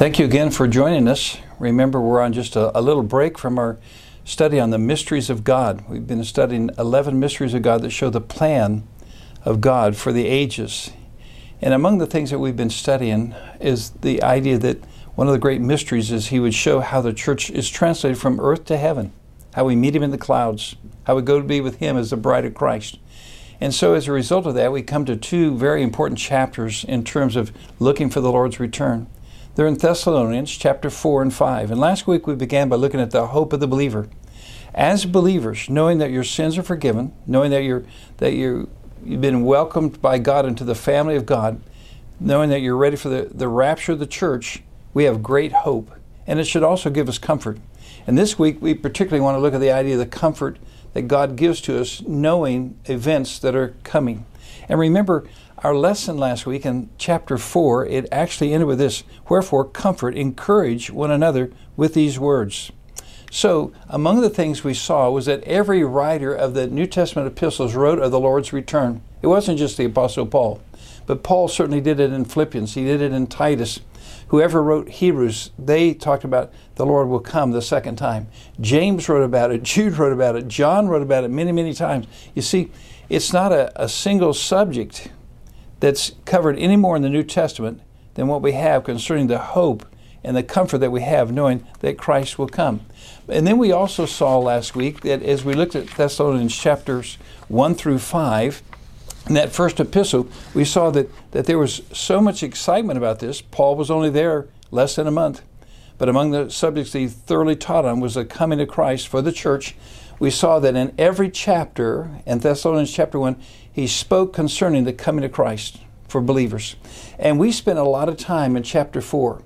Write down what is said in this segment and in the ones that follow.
Thank you again for joining us. Remember, we're on just a, a, little break from our study on the mysteries of God. We've been studying 11 mysteries of God that show the plan of God for the ages. And among the things that we've been studying is the idea that one of the great mysteries is He would show how the church is translated from earth to heaven, how we meet Him in the clouds, how we go to be with Him as the bride of Christ. And so, as a result of that, we come to two very important chapters in terms of looking for the Lord's return. They're in Thessalonians chapter 4 and 5. And last week we began by looking at the hope of the believer. As believers, knowing that your sins are forgiven, knowing that you're that you you've been welcomed by God into the family of God, knowing that you're ready for the, the rapture of the church, we have great hope. And it should also give us comfort. And this week we particularly want to look at the idea of the comfort that God gives to us knowing events that are coming. And remember, our lesson last week in chapter 4, it actually ended with this Wherefore, comfort, encourage one another with these words. So, among the things we saw was that every writer of the New Testament epistles wrote of the Lord's return. It wasn't just the Apostle Paul, but Paul certainly did it in Philippians, he did it in Titus. Whoever wrote Hebrews, they talked about the Lord will come the second time. James wrote about it, Jude wrote about it, John wrote about it many, many times. You see, it's not a, a single subject that's covered any more in the New Testament than what we have concerning the hope and the comfort that we have knowing that Christ will come. And then we also saw last week that as we looked at Thessalonians chapters 1 through 5, in that first epistle, we saw that, that there was so much excitement about this. Paul was only there less than a month. But among the subjects he thoroughly taught on was the coming of Christ for the church. We saw that in every chapter, in Thessalonians chapter 1, he spoke concerning the coming of Christ for believers. And we spent a lot of time in chapter 4,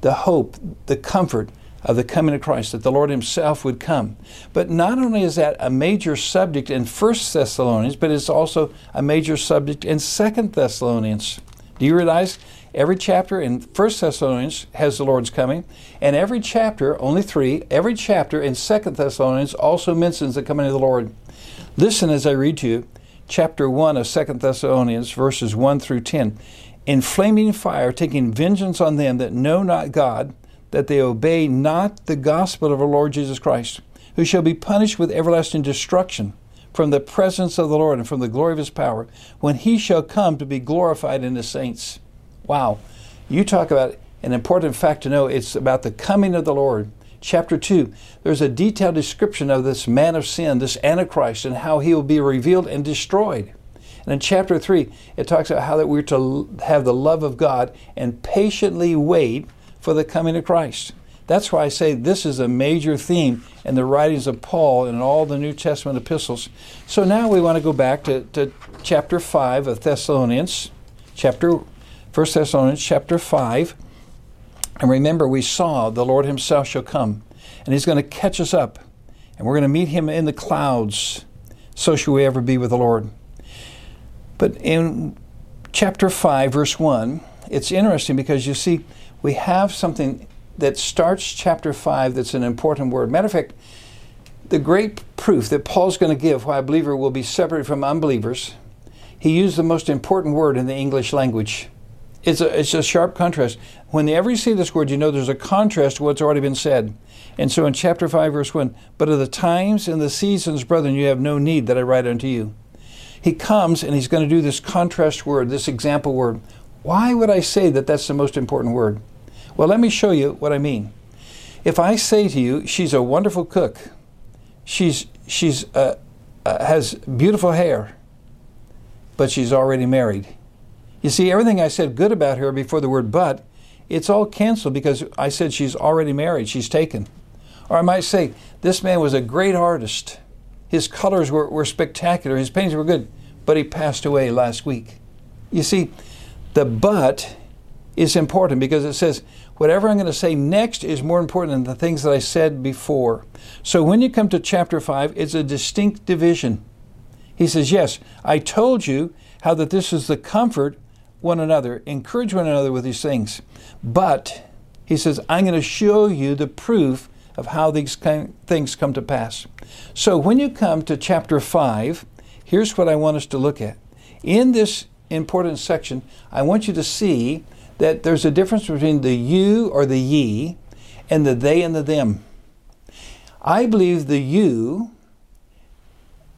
the hope, the comfort of the coming of Christ, that the Lord Himself would come. But not only is that a major subject in 1 Thessalonians, but it's also a major subject in 2 Thessalonians. Do you realize every chapter in 1 Thessalonians has the Lord's coming, and every chapter, only three, every chapter in 2 Thessalonians also mentions the coming of the Lord. Listen as I read to you chapter 1 of 2 Thessalonians, verses 1 through 10. In flaming fire, taking vengeance on them that know not God, that they obey not the gospel of our Lord Jesus Christ, who shall be punished with everlasting destruction from the presence of the Lord and from the glory of his power, when he shall come to be glorified in the saints. Wow. You talk about an important fact to know. It's about the coming of the Lord chapter 2, there's a detailed description of this man of sin, this Antichrist, and how he will be revealed and destroyed. And in chapter 3, it talks about how that we're to have the love of God and patiently wait for the coming of Christ. That's why I say this is a major theme in the writings of Paul and all the New Testament epistles. So now we want to go back to, to chapter 5 of Thessalonians, chapter 1 Thessalonians chapter 5. And remember, we saw the Lord Himself shall come, and He's going to catch us up, and we're going to meet Him in the clouds. So shall we ever be with the Lord. But in chapter 5, verse 1, it's interesting because you see, we have something that starts chapter 5 that's an important word. Matter of fact, the great proof that Paul's going to give why a believer will be separated from unbelievers, he used the most important word in the English language it's a, it's a sharp contrast. Whenever you see this word, you know there's a contrast to what's already been said. And so in chapter 5, verse 1, but of the times and the seasons, brethren, you have no need that I write unto you. He comes and he's going to do this contrast word, this example word. Why would I say that that's the most important word? Well, let me show you what I mean. If I say to you, she's a wonderful cook, she's, she's, uh, uh, has beautiful hair, but she's already married you see, everything I said good about her before the word but, it's all canceled because I said she's already married, she's taken. Or I might say, this man was a great artist. His colors were, were spectacular, his paintings were good, but he passed away last week. You see, the but is important because it says, whatever I'm going to say next is more important than the things that I said before. So when you come to chapter 5, it's a distinct division. He says, Yes, I told you how that this is the comfort one another, encourage one another with these things. But, he says, I'm going to show you the proof of how these things come to pass. So, when you come to chapter 5, here's what I want us to look at. In this important section, I want you to see that there's a difference between the you or the ye and the they and the them. I believe the you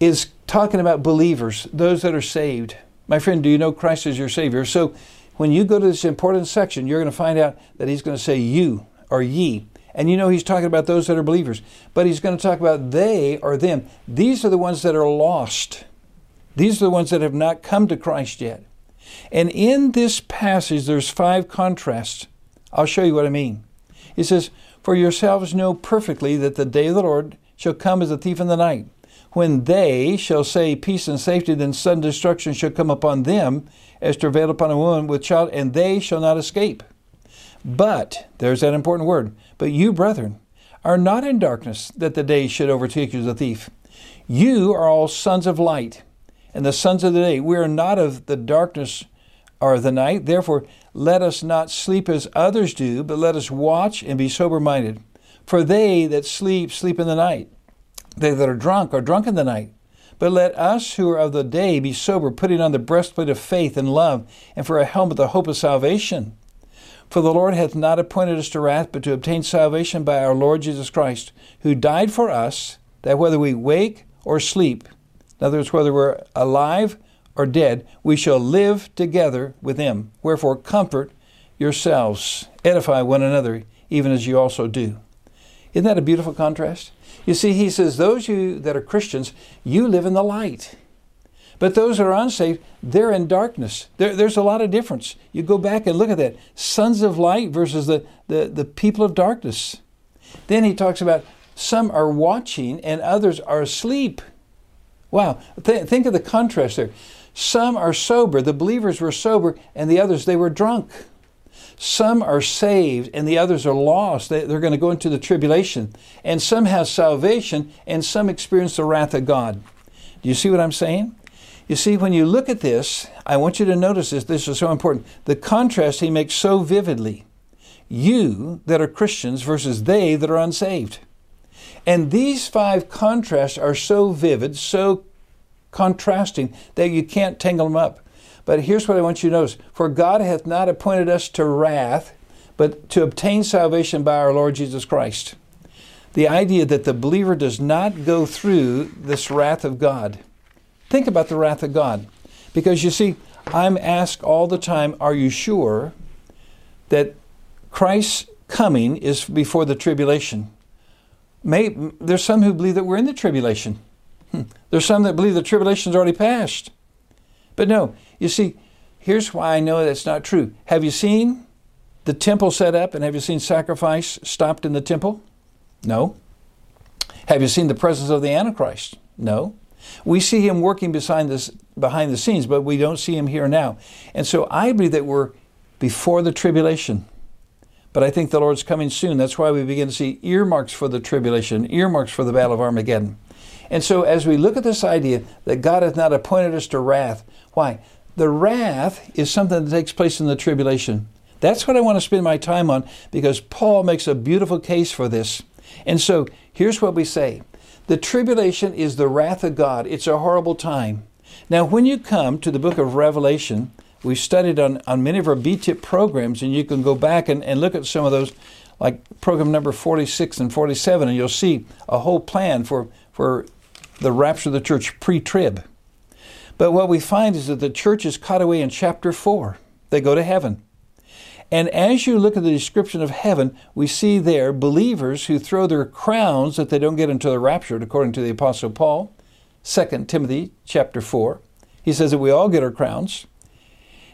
is talking about believers, those that are saved. My friend, do you know Christ as your Savior? So when you go to this important section, you're going to find out that he's going to say you or ye. And you know he's talking about those that are believers. But he's going to talk about they or them. These are the ones that are lost. These are the ones that have not come to Christ yet. And in this passage, there's five contrasts. I'll show you what I mean. He says, For yourselves know perfectly that the day of the Lord shall come as a thief in the night. When they shall say peace and safety, then sudden destruction shall come upon them as travail upon a woman with child, and they shall not escape. But, there's that important word, but you, brethren, are not in darkness that the day should overtake you as a thief. You are all sons of light and the sons of the day. We are not of the darkness or the night. Therefore, let us not sleep as others do, but let us watch and be sober minded. For they that sleep, sleep in the night. They that are drunk are drunk in the night. But let us who are of the day be sober, putting on the breastplate of faith and love, and for a helmet the hope of salvation. For the Lord hath not appointed us to wrath, but to obtain salvation by our Lord Jesus Christ, who died for us, that whether we wake or sleep, in other words, whether we're alive or dead, we shall live together with him. Wherefore, comfort yourselves, edify one another, even as you also do. Isn't that a beautiful contrast? You see, he says, Those you that are Christians, you live in the light. But those that are unsaved, they're in darkness. There, there's a lot of difference. You go back and look at that. Sons of light versus the, the, the people of darkness. Then he talks about some are watching and others are asleep. Wow. Th- think of the contrast there. Some are sober, the believers were sober, and the others, they were drunk. Some are saved, and the others are lost. They, they're going to go into the tribulation. And some have salvation, and some experience the wrath of God. Do you see what I'm saying? You see, when you look at this, I want you to notice this. This is so important. The contrast he makes so vividly. You that are Christians versus they that are unsaved. And these five contrasts are so vivid, so contrasting, that you can't tangle them up. But here's what I want you to notice For God hath not appointed us to wrath, but to obtain salvation by our Lord Jesus Christ. The idea that the believer does not go through this wrath of God. Think about the wrath of God. Because you see, I'm asked all the time, are you sure that Christ's coming is before the tribulation? May, there's some who believe that we're in the tribulation. Hmm. There's some that believe the tribulation's already passed. But no, you see, here's why I know that's not true. Have you seen the temple set up and have you seen sacrifice stopped in the temple? No. Have you seen the presence of the Antichrist? No. We see him working behind, this, behind the scenes, but we don't see him here now. And so I believe that we're before the tribulation. But I think the Lord's coming soon. That's why we begin to see earmarks for the tribulation, earmarks for the battle of Armageddon. And so as we look at this idea that God hath not appointed us to wrath, why? The wrath is something that takes place in the tribulation. That's what I want to spend my time on because Paul makes a beautiful case for this. And so here's what we say The tribulation is the wrath of God, it's a horrible time. Now, when you come to the book of Revelation, we've studied on, on many of our B-tip programs, and you can go back and, and look at some of those, like program number 46 and 47, and you'll see a whole plan for, for the rapture of the church pre-trib. But what we find is that the church is caught away in chapter 4. They go to heaven. And as you look at the description of heaven, we see there believers who throw their crowns that they don't get into the rapture, according to the Apostle Paul. 2 Timothy chapter 4. He says that we all get our crowns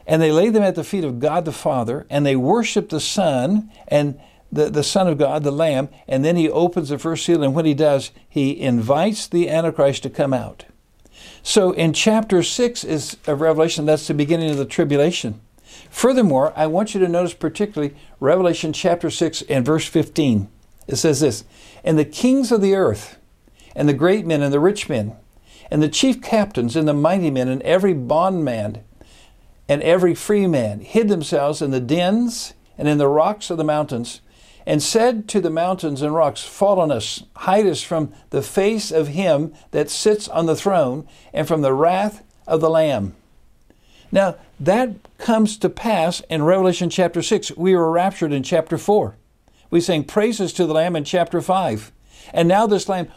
and they lay them at the feet of God the Father, and they worship the Son and the, the Son of God, the Lamb, and then he opens the first seal, and when he does, he invites the Antichrist to come out. So in chapter 6 is Revelation, that's the beginning of the tribulation. Furthermore, I want you to notice particularly Revelation chapter 6 and verse 15. It says this And the kings of the earth, and the great men, and the rich men, and the chief captains, and the mighty men, and every bondman, and every free man hid themselves in the dens and in the rocks of the mountains, and said to the mountains and rocks, Fall on us, hide us from the face of him that sits on the throne, and from the wrath of the Lamb. Now, that comes to pass in Revelation chapter 6. We were raptured in chapter 4. We sang praises to the Lamb in chapter 5. And now this Lamb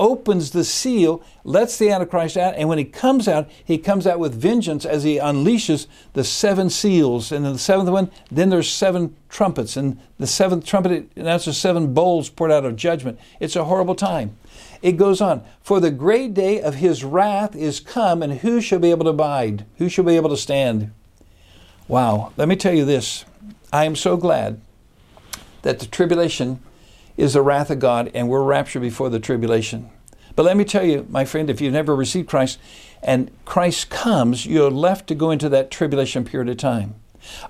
opens the seal, lets the Antichrist out, and when he comes out, he comes out with vengeance as he unleashes the seven seals. And in the seventh one, then there's seven trumpets, and the seventh trumpet announces seven bowls poured out of judgment. It's a horrible time. It goes on, for the great day of his wrath is come, and who shall be able to abide? Who shall be able to stand? Wow, let me tell you this. I am so glad that the tribulation is the wrath of God, and we're raptured before the tribulation. But let me tell you, my friend, if you've never received Christ and Christ comes, you're left to go into that tribulation period of time.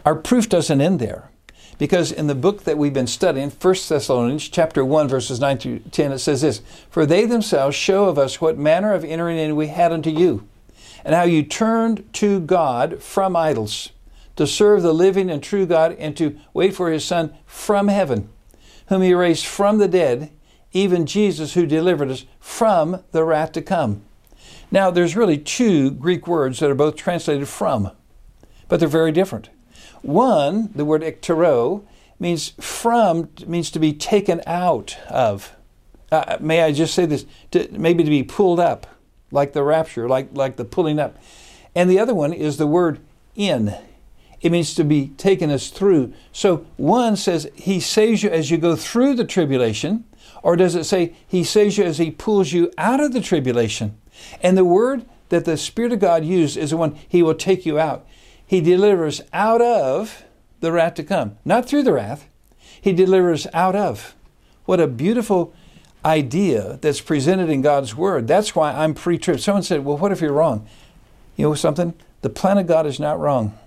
Our proof doesn't end there. Because in the book that we've been studying, 1 Thessalonians chapter 1, verses 9 through 10, it says this For they themselves show of us what manner of entering in we had unto you, and how you turned to God from idols, to serve the living and true God, and to wait for his Son from heaven whom he raised from the dead, even Jesus who delivered us from the wrath to come. Now, there's really two Greek words that are both translated from, but they're very different. One, the word ektero, means from, means to be taken out of. Uh, may I just say this? To, maybe to be pulled up, like the rapture, like, like the pulling up. And the other one is the word in. It means to be taken us through. So one says he saves you as you go through the tribulation, or does it say he saves you as he pulls you out of the tribulation? And the word that the Spirit of God used is the one he will take you out. He delivers out of the wrath to come, not through the wrath. He delivers out of. What a beautiful idea that's presented in God's Word. That's why I'm pre trib. Someone said, Well, what if you're wrong? You know something? The plan of God is not wrong.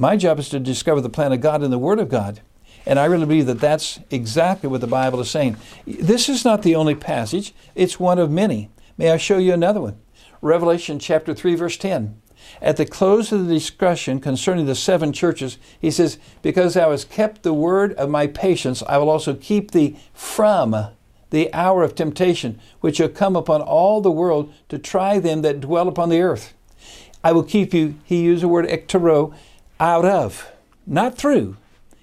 My job is to discover the plan of God in the Word of God. And I really believe that that's exactly what the Bible is saying. This is not the only passage, it's one of many. May I show you another one? Revelation chapter 3, verse 10. At the close of the discussion concerning the seven churches, he says, Because thou hast kept the word of my patience, I will also keep thee from the hour of temptation, which shall come upon all the world to try them that dwell upon the earth. I will keep you, he used the word ektero, out of, not through.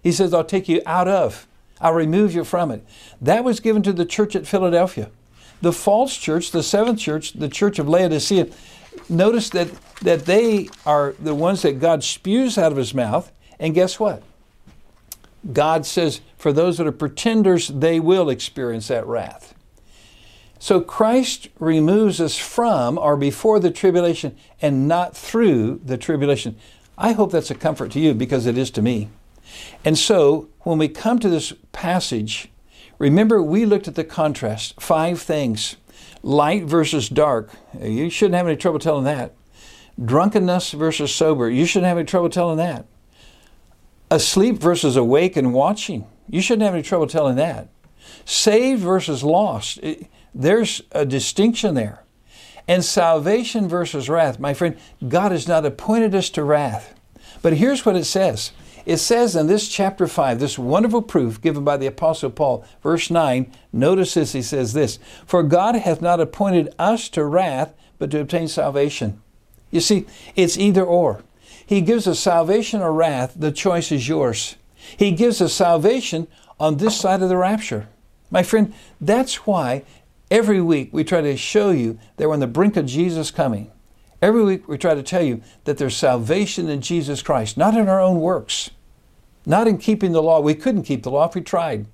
He says, I'll take you out of, I'll remove you from it. That was given to the church at Philadelphia. The false church, the seventh church, the church of Laodicea, notice that, that they are the ones that God spews out of his mouth. And guess what? God says, for those that are pretenders, they will experience that wrath. So Christ removes us from or before the tribulation and not through the tribulation. I hope that's a comfort to you because it is to me. And so, when we come to this passage, remember we looked at the contrast five things light versus dark. You shouldn't have any trouble telling that. Drunkenness versus sober. You shouldn't have any trouble telling that. Asleep versus awake and watching. You shouldn't have any trouble telling that. Saved versus lost. There's a distinction there. And salvation versus wrath. My friend, God has not appointed us to wrath. But here's what it says it says in this chapter 5, this wonderful proof given by the Apostle Paul, verse 9, notice this, he says this For God hath not appointed us to wrath, but to obtain salvation. You see, it's either or. He gives us salvation or wrath, the choice is yours. He gives us salvation on this side of the rapture. My friend, that's why Every week we try to show you that we're on the brink of Jesus coming. Every week we try to tell you that there's salvation in Jesus Christ, not in our own works, not in keeping the law. We couldn't keep the law if we tried,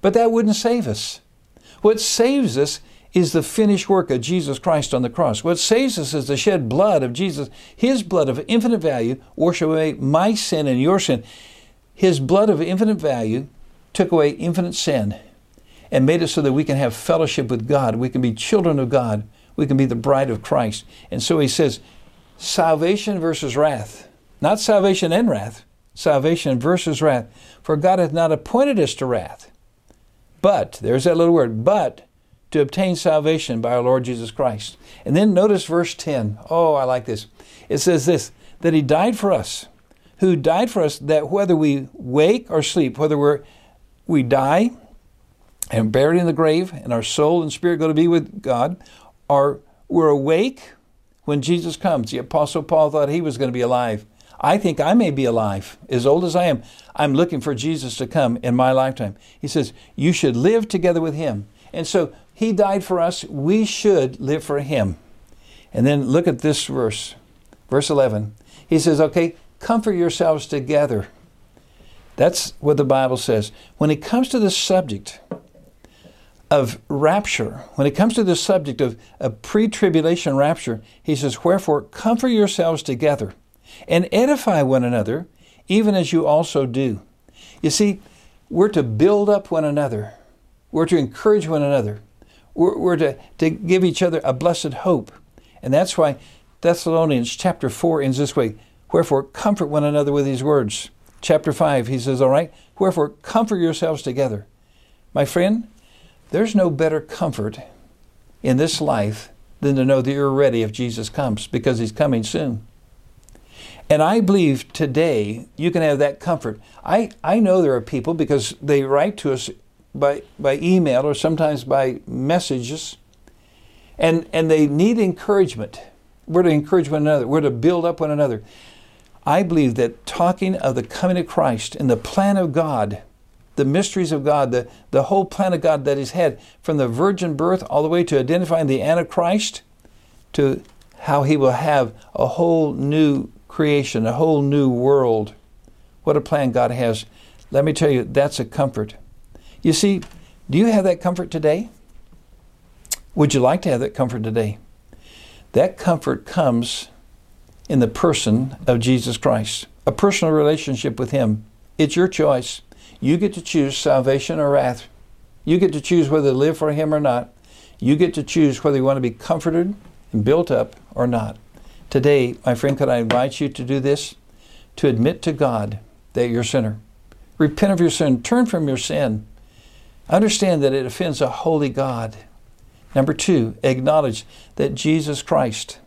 but that wouldn't save us. What saves us is the finished work of Jesus Christ on the cross. What saves us is the shed blood of Jesus. His blood of infinite value washed away my sin and your sin. His blood of infinite value took away infinite sin and made it so that we can have fellowship with God. We can be children of God. We can be the bride of Christ. And so he says, salvation versus wrath. Not salvation and wrath, salvation versus wrath. For God hath not appointed us to wrath. But, there's that little word, but to obtain salvation by our Lord Jesus Christ. And then notice verse 10. Oh, I like this. It says this that he died for us, who died for us that whether we wake or sleep, whether we're, we die and buried in the grave, and our soul and spirit go to be with God, or we're awake when Jesus comes. The Apostle Paul thought he was going to be alive. I think I may be alive. As old as I am, I'm looking for Jesus to come in my lifetime. He says, You should live together with him. And so he died for us. We should live for him. And then look at this verse, verse 11. He says, Okay, comfort yourselves together. That's what the Bible says. When it comes to the subject of rapture, when it comes to the subject of a pre tribulation rapture, he says, Wherefore, comfort yourselves together and edify one another, even as you also do. You see, we're to build up one another, we're to encourage one another, we're, we're to, to give each other a blessed hope. And that's why Thessalonians chapter 4 ends this way Wherefore, comfort one another with these words. Chapter 5, he says, All right, wherefore, comfort yourselves together. My friend, there's no better comfort in this life than to know that you're ready if Jesus comes, because he's coming soon. And I believe today you can have that comfort. I, I know there are people because they write to us by, by email or sometimes by messages, and, and they need encouragement. We're to encourage one another, we're to build up one another. I believe that talking of the coming of Christ and the plan of God, the mysteries of God, the, the whole plan of God that He's had from the virgin birth all the way to identifying the Antichrist to how He will have a whole new creation, a whole new world. What a plan God has. Let me tell you, that's a comfort. You see, do you have that comfort today? Would you like to have that comfort today? That comfort comes in the person of Jesus Christ, a personal relationship with Him. It's your choice. You get to choose salvation or wrath. You get to choose whether to live for Him or not. You get to choose whether you want to be comforted and built up or not. Today, my friend, could I invite you to do this? To admit to God that you're a sinner. Repent of your sin. Turn from your sin. Understand that it offends a holy God. Number two, acknowledge that Jesus Christ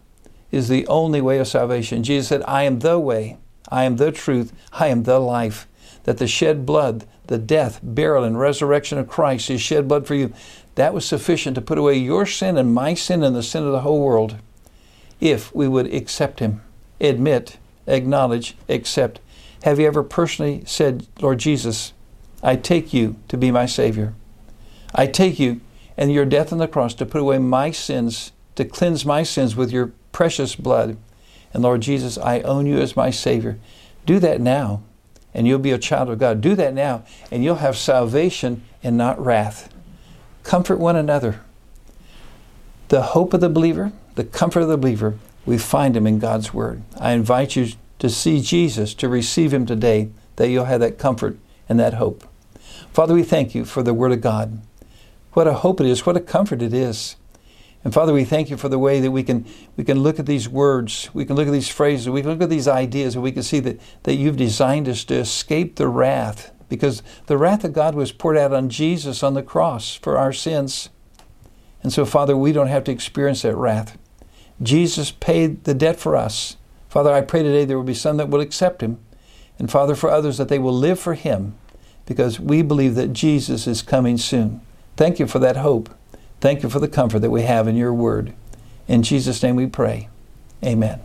is the only way of salvation. Jesus said, I am the way, I am the truth, I am the life. That the shed blood, the death, burial, and resurrection of Christ, His shed blood for you, that was sufficient to put away your sin and my sin and the sin of the whole world if we would accept Him, admit, acknowledge, accept. Have you ever personally said, Lord Jesus, I take you to be my Savior? I take you and your death on the cross to put away my sins, to cleanse my sins with your precious blood. And Lord Jesus, I own you as my Savior. Do that now, and you'll be a child of God. Do that now, and you'll have salvation and not wrath. Comfort one another. The hope of the believer the comfort of the believer, we find him in God's Word. I invite you to see Jesus, to receive him today, that you'll have that comfort and that hope. Father, we thank you for the Word of God. What a hope it is, what a comfort it is. And Father, we thank you for the way that we can we can look at these words, we can look at these phrases, we can look at these ideas, and we can see that, that you've designed us to escape the wrath, because the wrath of God was poured out on Jesus on the cross for our sins. And so, Father, we don't have to experience that wrath. Jesus paid the debt for us. Father, I pray today there will be some that will accept him. And Father, for others that they will live for him because we believe that Jesus is coming soon. Thank you for that hope. Thank you for the comfort that we have in your word. In Jesus' name we pray. Amen.